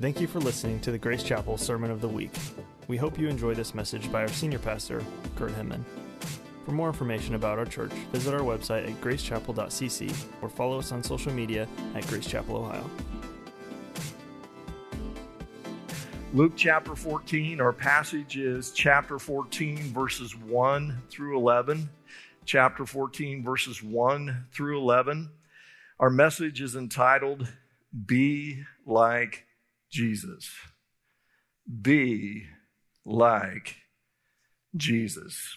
Thank you for listening to the Grace Chapel Sermon of the Week. We hope you enjoy this message by our senior pastor, Kurt Hinman. For more information about our church, visit our website at gracechapel.cc or follow us on social media at Grace Chapel Ohio. Luke chapter 14, our passage is chapter 14, verses 1 through 11. Chapter 14, verses 1 through 11. Our message is entitled, Be Like Jesus. Be like Jesus.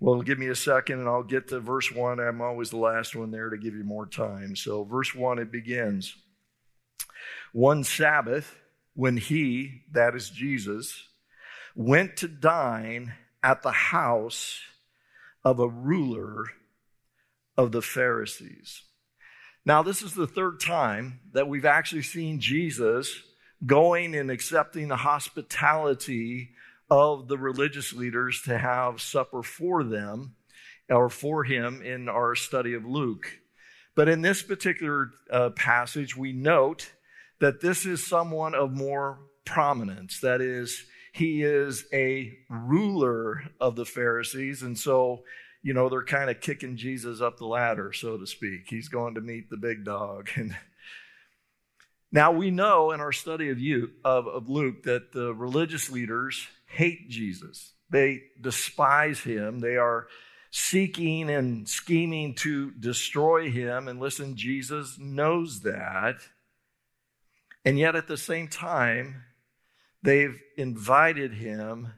Well, give me a second and I'll get to verse 1. I'm always the last one there to give you more time. So, verse 1, it begins One Sabbath, when he, that is Jesus, went to dine at the house of a ruler of the Pharisees. Now, this is the third time that we've actually seen Jesus going and accepting the hospitality of the religious leaders to have supper for them or for him in our study of Luke. But in this particular uh, passage, we note that this is someone of more prominence. That is, he is a ruler of the Pharisees. And so, you know, they're kind of kicking Jesus up the ladder, so to speak. He's going to meet the big dog. And now we know in our study of, you, of, of Luke that the religious leaders hate Jesus. They despise him. They are seeking and scheming to destroy him. And listen, Jesus knows that. And yet at the same time, they've invited him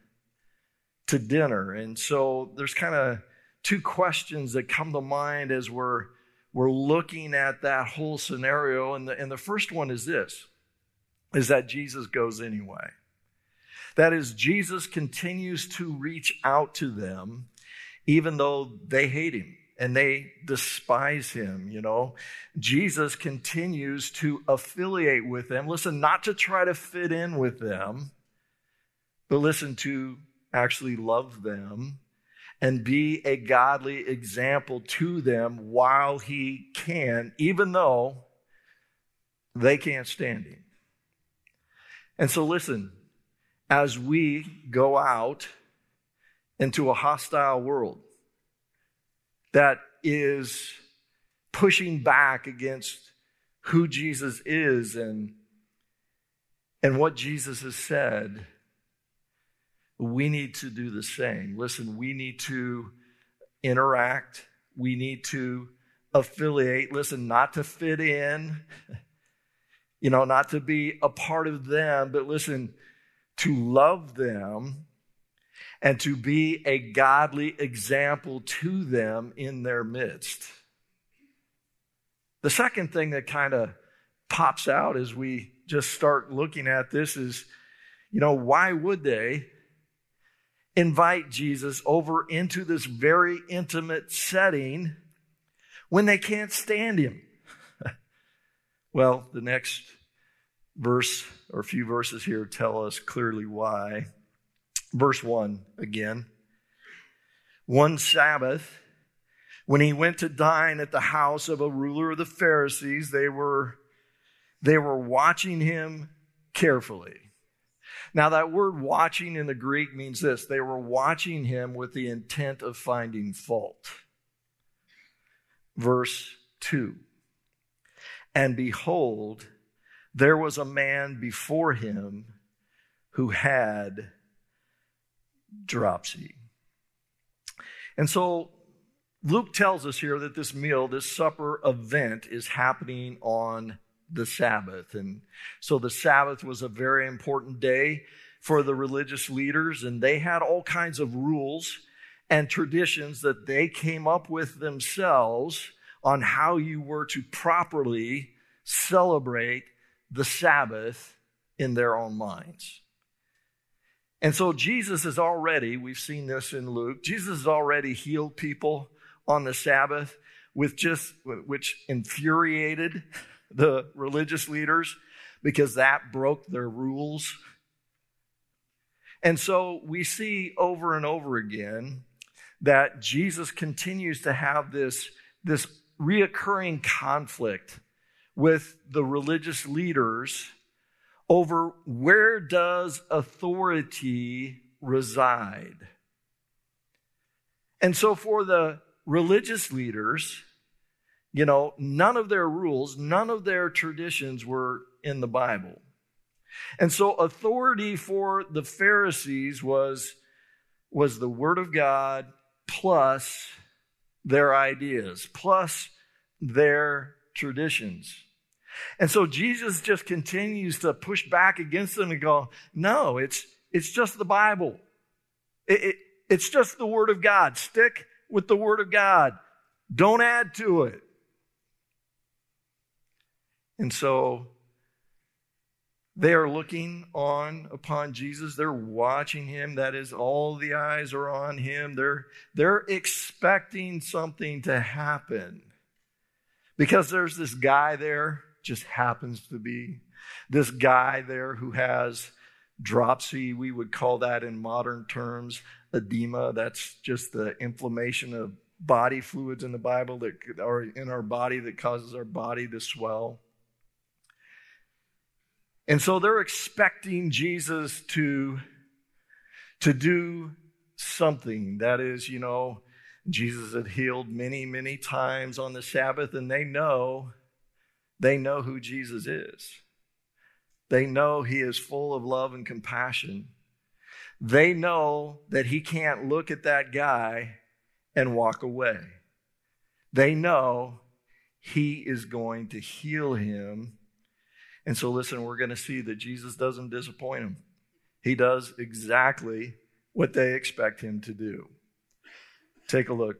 to dinner. And so there's kind of two questions that come to mind as we're we're looking at that whole scenario. And the, and the first one is this is that Jesus goes anyway. That is, Jesus continues to reach out to them, even though they hate him and they despise him, you know. Jesus continues to affiliate with them. Listen, not to try to fit in with them, but listen to actually love them and be a godly example to them while he can, even though they can't stand him. And so, listen, as we go out into a hostile world that is pushing back against who Jesus is and, and what Jesus has said, we need to do the same. Listen, we need to interact, we need to affiliate. Listen, not to fit in, you know, not to be a part of them, but listen, to love them and to be a godly example to them in their midst. The second thing that kind of pops out as we just start looking at this is, you know, why would they invite Jesus over into this very intimate setting when they can't stand him? well, the next verse or a few verses here tell us clearly why. Verse 1 again. One Sabbath, when he went to dine at the house of a ruler of the Pharisees, they were, they were watching him carefully. Now, that word watching in the Greek means this they were watching him with the intent of finding fault. Verse 2 And behold, there was a man before him who had dropsy. And so Luke tells us here that this meal, this supper event, is happening on the Sabbath. And so the Sabbath was a very important day for the religious leaders, and they had all kinds of rules and traditions that they came up with themselves on how you were to properly celebrate the Sabbath in their own minds. And so Jesus has already, we've seen this in Luke, Jesus has already healed people on the Sabbath with just, which infuriated the religious leaders because that broke their rules. And so we see over and over again that Jesus continues to have this, this reoccurring conflict with the religious leaders over where does authority reside. And so for the religious leaders, you know, none of their rules, none of their traditions were in the Bible. And so authority for the Pharisees was, was the Word of God plus their ideas, plus their traditions. And so Jesus just continues to push back against them and go, no, it's, it's just the Bible. It, it, it's just the Word of God. Stick with the Word of God. Don't add to it. And so they are looking on upon Jesus. They're watching him. That is, all the eyes are on him. They're, they're expecting something to happen. Because there's this guy there, just happens to be this guy there who has dropsy. We would call that in modern terms edema. That's just the inflammation of body fluids in the Bible that are in our body that causes our body to swell. And so they're expecting Jesus to, to do something. That is, you know, Jesus had healed many, many times on the Sabbath, and they know, they know who Jesus is. They know he is full of love and compassion. They know that he can't look at that guy and walk away. They know he is going to heal him and so, listen, we're going to see that Jesus doesn't disappoint them. He does exactly what they expect him to do. Take a look.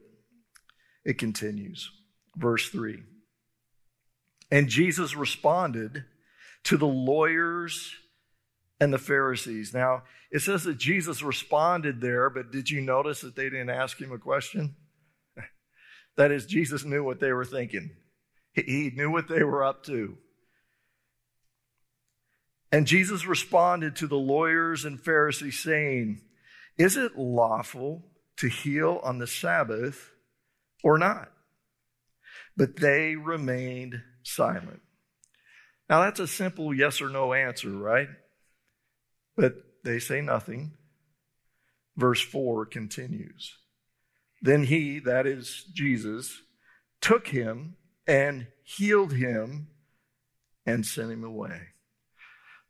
It continues. Verse 3. And Jesus responded to the lawyers and the Pharisees. Now, it says that Jesus responded there, but did you notice that they didn't ask him a question? that is, Jesus knew what they were thinking, he knew what they were up to. And Jesus responded to the lawyers and Pharisees, saying, Is it lawful to heal on the Sabbath or not? But they remained silent. Now, that's a simple yes or no answer, right? But they say nothing. Verse 4 continues. Then he, that is Jesus, took him and healed him and sent him away.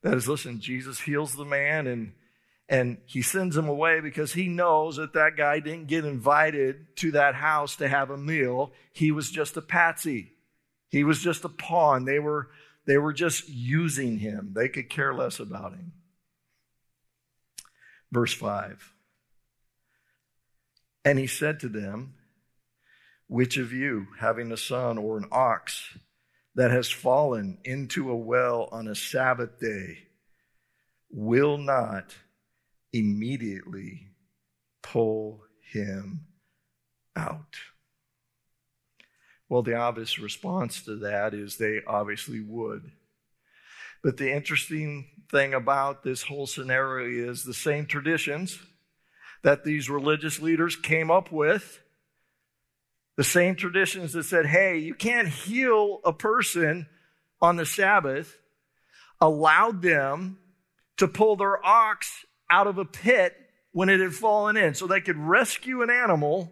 That is, listen, Jesus heals the man and and he sends him away because he knows that that guy didn't get invited to that house to have a meal. He was just a patsy. He was just a pawn. They were they were just using him. They could care less about him. Verse 5. And he said to them, Which of you, having a son or an ox that has fallen into a well on a Sabbath day will not immediately pull him out? Well, the obvious response to that is they obviously would. But the interesting thing about this whole scenario is the same traditions that these religious leaders came up with the same traditions that said, hey, you can't heal a person on the Sabbath, allowed them to pull their ox out of a pit when it had fallen in. So they could rescue an animal,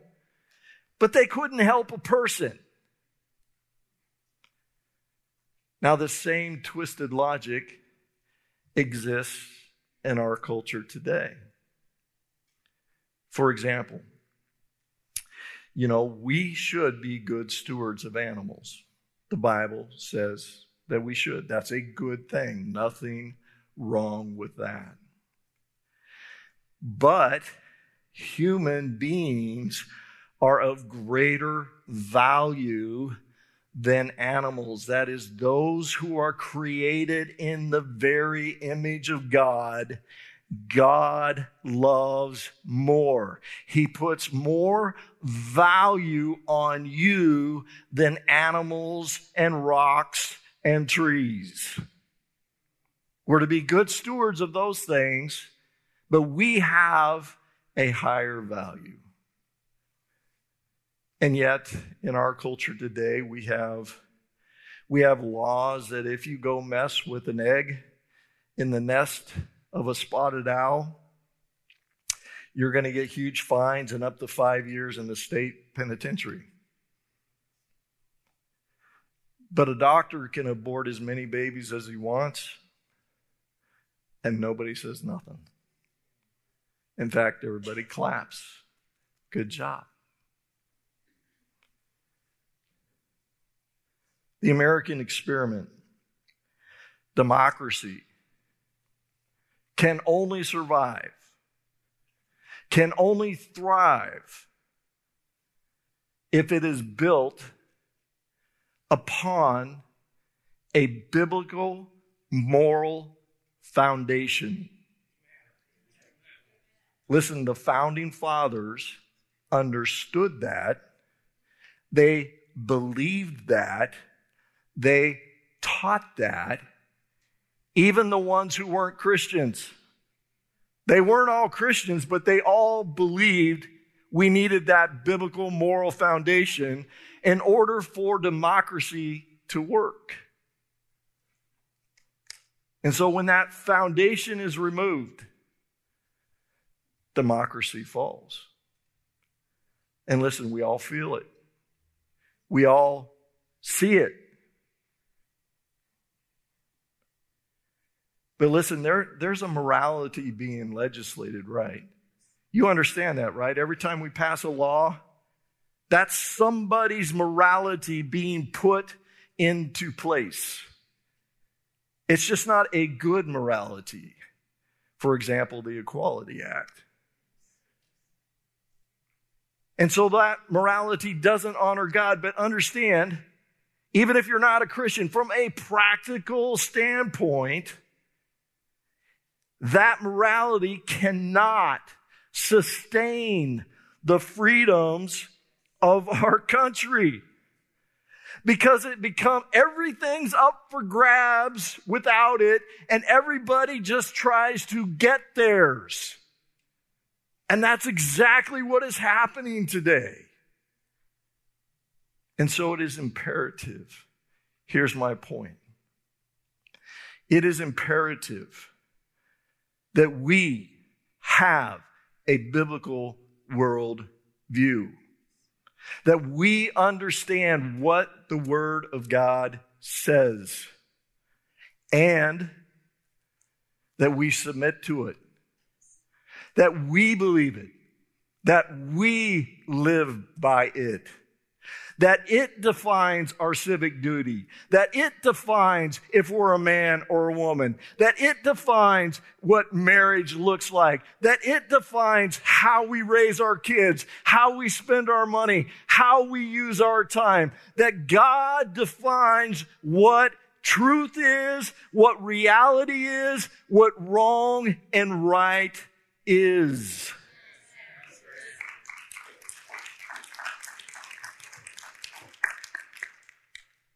but they couldn't help a person. Now, the same twisted logic exists in our culture today. For example, you know, we should be good stewards of animals. The Bible says that we should. That's a good thing. Nothing wrong with that. But human beings are of greater value than animals. That is, those who are created in the very image of God God loves more. He puts more value on you than animals and rocks and trees. We're to be good stewards of those things, but we have a higher value. And yet, in our culture today, we have, we have laws that if you go mess with an egg, in the nest of a spotted owl, you're going to get huge fines and up to five years in the state penitentiary. But a doctor can abort as many babies as he wants, and nobody says nothing. In fact, everybody claps. Good job. The American experiment, democracy, can only survive, can only thrive if it is built upon a biblical moral foundation. Listen, the founding fathers understood that, they believed that, they taught that, even the ones who weren't Christians. They weren't all Christians, but they all believed we needed that biblical moral foundation in order for democracy to work. And so when that foundation is removed, democracy falls. And listen, we all feel it. We all see it. But listen, there, there's a morality being legislated, right? You understand that, right? Every time we pass a law, that's somebody's morality being put into place. It's just not a good morality. For example, the Equality Act. And so that morality doesn't honor God, but understand, even if you're not a Christian, from a practical standpoint, that morality cannot sustain the freedoms of our country. Because it become everything's up for grabs without it and everybody just tries to get theirs. And that's exactly what is happening today. And so it is imperative. Here's my point. It is imperative that we have a biblical world view. That we understand what the Word of God says and that we submit to it, that we believe it, that we live by it that it defines our civic duty, that it defines if we're a man or a woman, that it defines what marriage looks like, that it defines how we raise our kids, how we spend our money, how we use our time, that God defines what truth is, what reality is, what wrong and right is.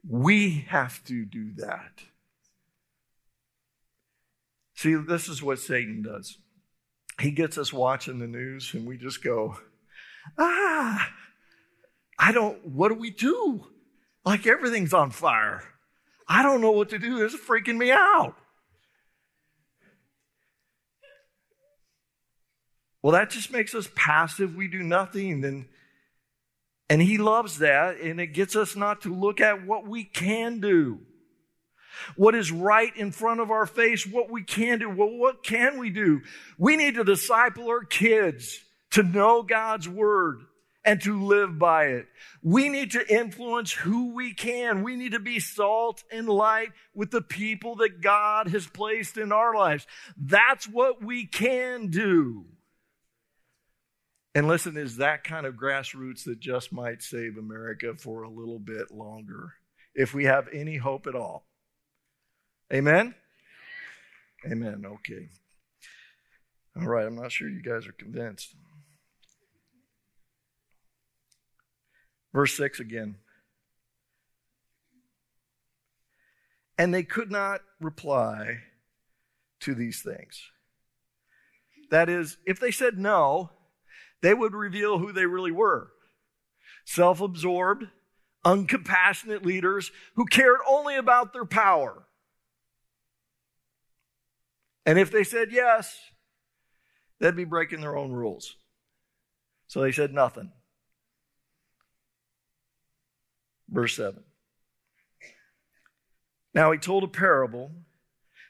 We have to do that. See, this is what Satan does. He gets us watching the news and we just go, ah, I don't, what do we do? Like everything's on fire. I don't know what to do. This is freaking me out. Well, that just makes us passive. We do nothing. Then and he loves that, and it gets us not to look at what we can do. What is right in front of our face, what we can do. Well, what can we do? We need to disciple our kids to know God's word and to live by it. We need to influence who we can. We need to be salt and light with the people that God has placed in our lives. That's what we can do. And listen, is that kind of grassroots that just might save America for a little bit longer, if we have any hope at all. Amen? Amen. Okay. All right, I'm not sure you guys are convinced. Verse 6 again. And they could not reply to these things. That is, if they said no, they would reveal who they really were self absorbed, uncompassionate leaders who cared only about their power. And if they said yes, they'd be breaking their own rules. So they said nothing. Verse 7. Now he told a parable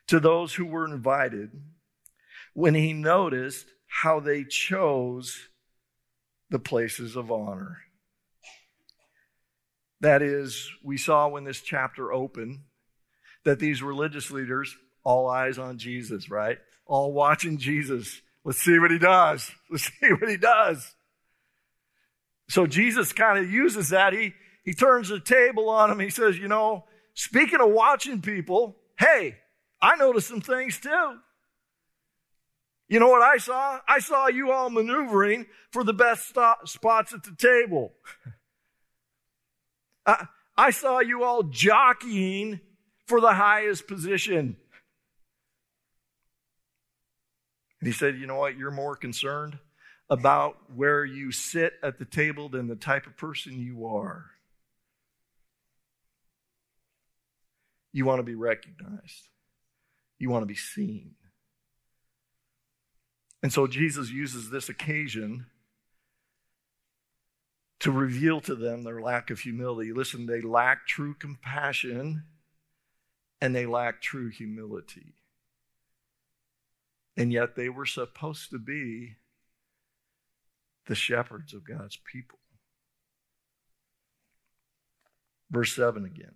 to those who were invited when he noticed how they chose the places of honor. That is, we saw when this chapter opened that these religious leaders, all eyes on Jesus, right? All watching Jesus. Let's see what he does. Let's see what he does. So Jesus kind of uses that. He, he turns the table on him. He says, You know, speaking of watching people, hey, I noticed some things too. You know what I saw? I saw you all maneuvering for the best stop, spots at the table. I, I saw you all jockeying for the highest position. And he said, You know what? You're more concerned about where you sit at the table than the type of person you are. You want to be recognized, you want to be seen. And so Jesus uses this occasion to reveal to them their lack of humility. Listen, they lack true compassion and they lack true humility. And yet they were supposed to be the shepherds of God's people. Verse 7 again.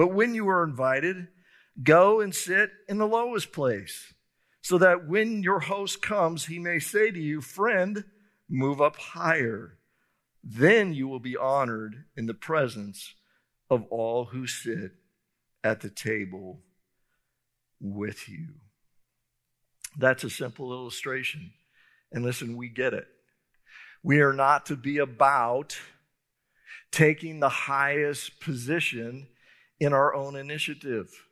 But when you are invited, go and sit in the lowest place, so that when your host comes, he may say to you, Friend, move up higher. Then you will be honored in the presence of all who sit at the table with you. That's a simple illustration. And listen, we get it. We are not to be about taking the highest position in our own initiative.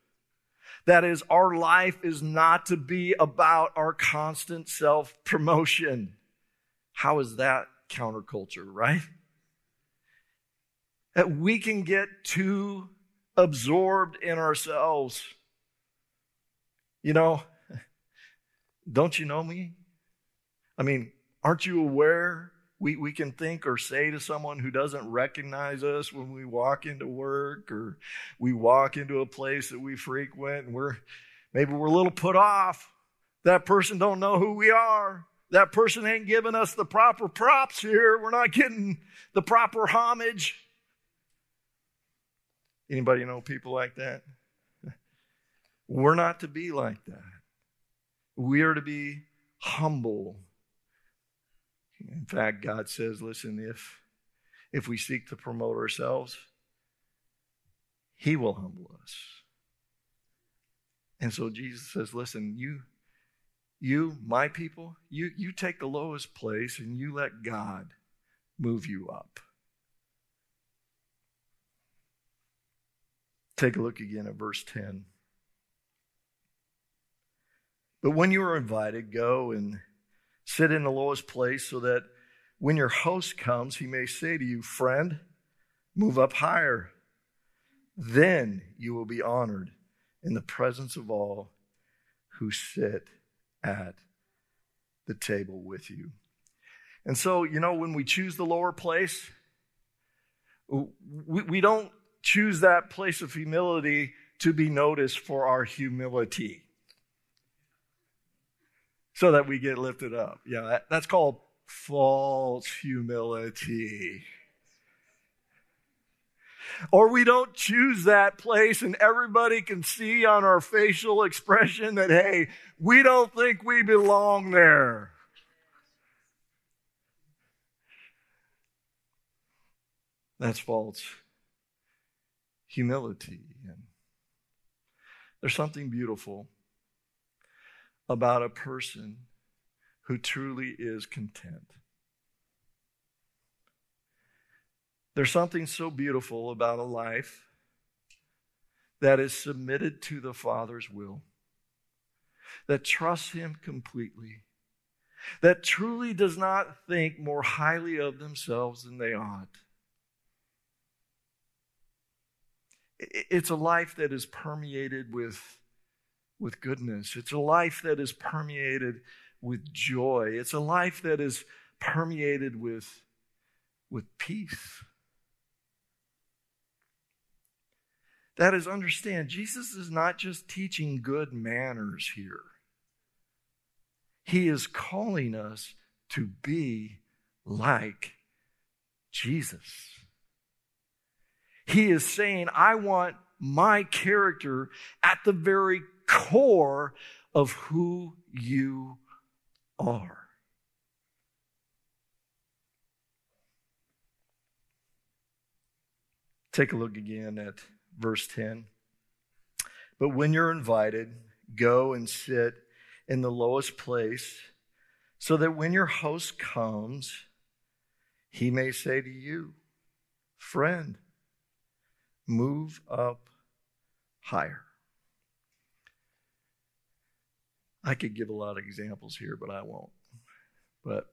That is, our life is not to be about our constant self promotion. How is that counterculture, right? That we can get too absorbed in ourselves. You know, don't you know me? I mean, aren't you aware we, we can think or say to someone who doesn't recognize us when we walk into work or we walk into a place that we frequent and we're maybe we're a little put off. That person don't know who we are. That person ain't giving us the proper props here. We're not getting the proper homage. Anybody know people like that? We're not to be like that. We are to be humble in fact, God says, listen, if, if we seek to promote ourselves, He will humble us. And so Jesus says, listen, you, you, my people, you, you take the lowest place and you let God move you up. Take a look again at verse 10. But when you are invited, go and Sit in the lowest place so that when your host comes, he may say to you, Friend, move up higher. Then you will be honored in the presence of all who sit at the table with you. And so, you know, when we choose the lower place, we, we don't choose that place of humility to be noticed for our humility so that we get lifted up. Yeah, that, that's called false humility. Or we don't choose that place and everybody can see on our facial expression that, hey, we don't think we belong there. That's false humility. And there's something beautiful about a person who truly is content. There's something so beautiful about a life that is submitted to the Father's will, that trusts Him completely, that truly does not think more highly of themselves than they ought. It's a life that is permeated with, with goodness. It's a life that is permeated with joy. It's a life that is permeated with, with peace. That is, understand, Jesus is not just teaching good manners here. He is calling us to be like Jesus. He is saying, I want my character at the very core of who you are. Take a look again at verse 10. But when you're invited, go and sit in the lowest place, so that when your host comes, he may say to you, Friend, move up higher. I could give a lot of examples here, but I won't. But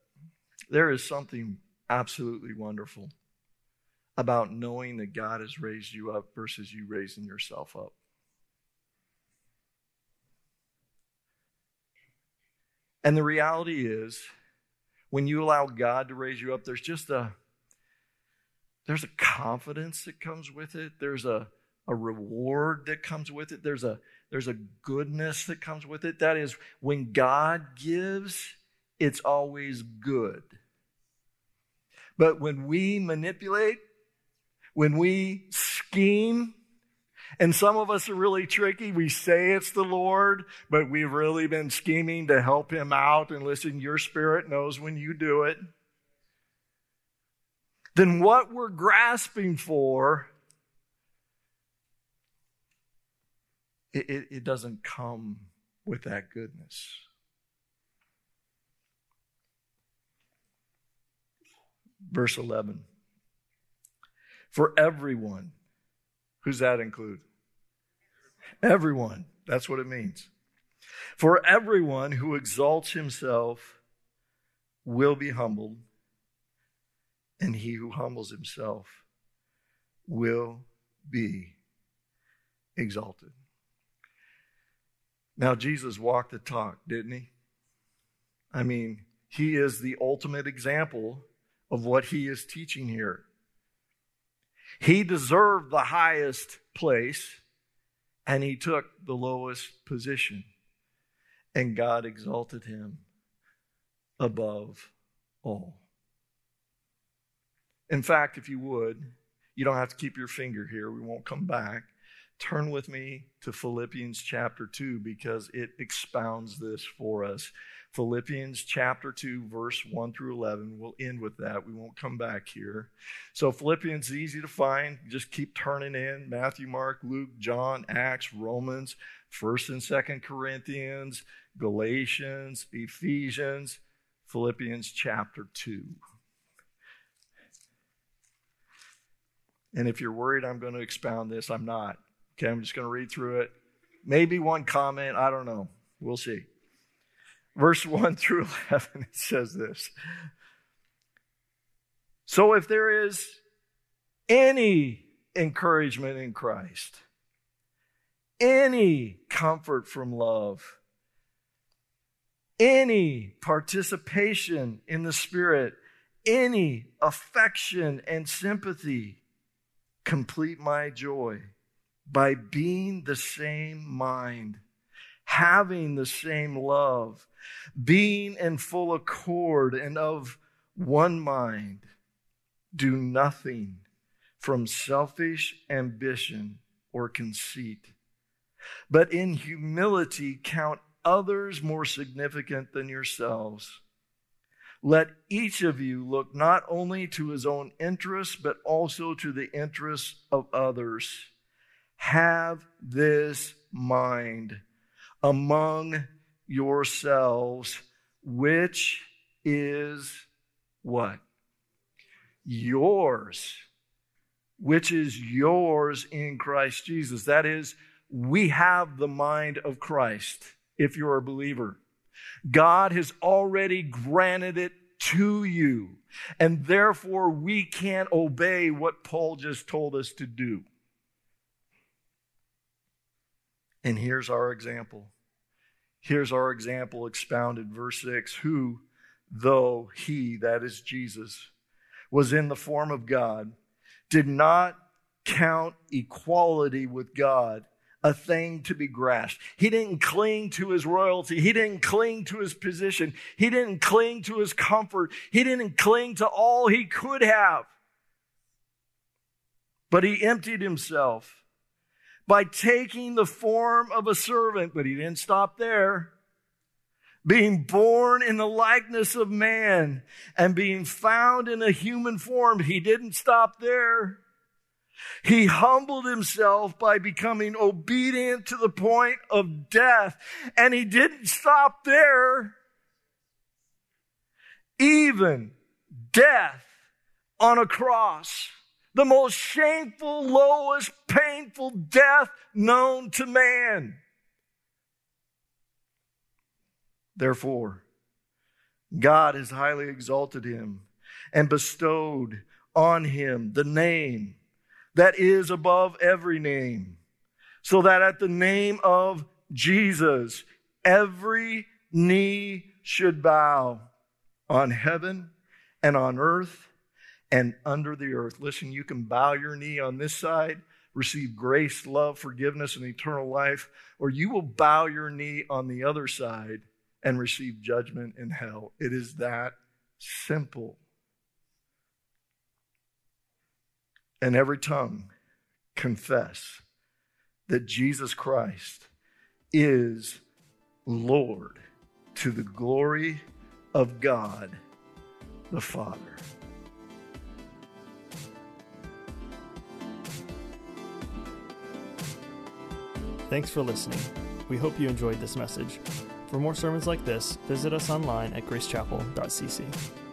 there is something absolutely wonderful about knowing that God has raised you up versus you raising yourself up. And the reality is, when you allow God to raise you up, there's just a there's a confidence that comes with it. There's a, a reward that comes with it. There's a, there's a goodness that comes with it. That is, when God gives, it's always good. But when we manipulate, when we scheme, and some of us are really tricky. We say it's the Lord, but we've really been scheming to help him out. And listen, your spirit knows when you do it then what we're grasping for, it, it, it doesn't come with that goodness. Verse 11. For everyone, who's that include? Everyone. That's what it means. For everyone who exalts himself will be humbled and he who humbles himself will be exalted. Now, Jesus walked the talk, didn't he? I mean, he is the ultimate example of what he is teaching here. He deserved the highest place, and he took the lowest position, and God exalted him above all. In fact, if you would, you don't have to keep your finger here. We won't come back. Turn with me to Philippians chapter 2 because it expounds this for us. Philippians chapter 2, verse 1 through 11. We'll end with that. We won't come back here. So, Philippians is easy to find. Just keep turning in Matthew, Mark, Luke, John, Acts, Romans, 1st and 2nd Corinthians, Galatians, Ephesians, Philippians chapter 2. And if you're worried I'm going to expound this, I'm not. Okay, I'm just going to read through it. Maybe one comment, I don't know. We'll see. Verse 1 through 11, it says this. So if there is any encouragement in Christ, any comfort from love, any participation in the Spirit, any affection and sympathy, complete my joy by being the same mind, having the same love, being in full accord and of one mind. Do nothing from selfish ambition or conceit, but in humility count others more significant than yourselves. Let each of you look not only to his own interests, but also to the interests of others. Have this mind among yourselves, which is what? Yours. Which is yours in Christ Jesus. That is, we have the mind of Christ if you're a believer. God has already granted it to you. And therefore, we can't obey what Paul just told us to do. And here's our example. Here's our example expounded, verse 6 Who, though he, that is Jesus, was in the form of God, did not count equality with God a thing to be grasped. He didn't cling to his royalty. He didn't cling to his position. He didn't cling to his comfort. He didn't cling to all he could have. But he emptied himself by taking the form of a servant, but he didn't stop there. Being born in the likeness of man and being found in a human form, he didn't stop there. He humbled himself by becoming obedient to the point of death. And he didn't stop there. Even death on a cross. The most shameful, lowest, painful death known to man. Therefore, God has highly exalted him and bestowed on him the name that is above every name, so that at the name of Jesus, every knee should bow on heaven and on earth and under the earth. Listen, you can bow your knee on this side, receive grace, love, forgiveness, and eternal life, or you will bow your knee on the other side and receive judgment in hell. It is that simple. and every tongue confess that Jesus Christ is Lord to the glory of God the Father. Thanks for listening. We hope you enjoyed this message. For more sermons like this, visit us online at gracechapel.cc.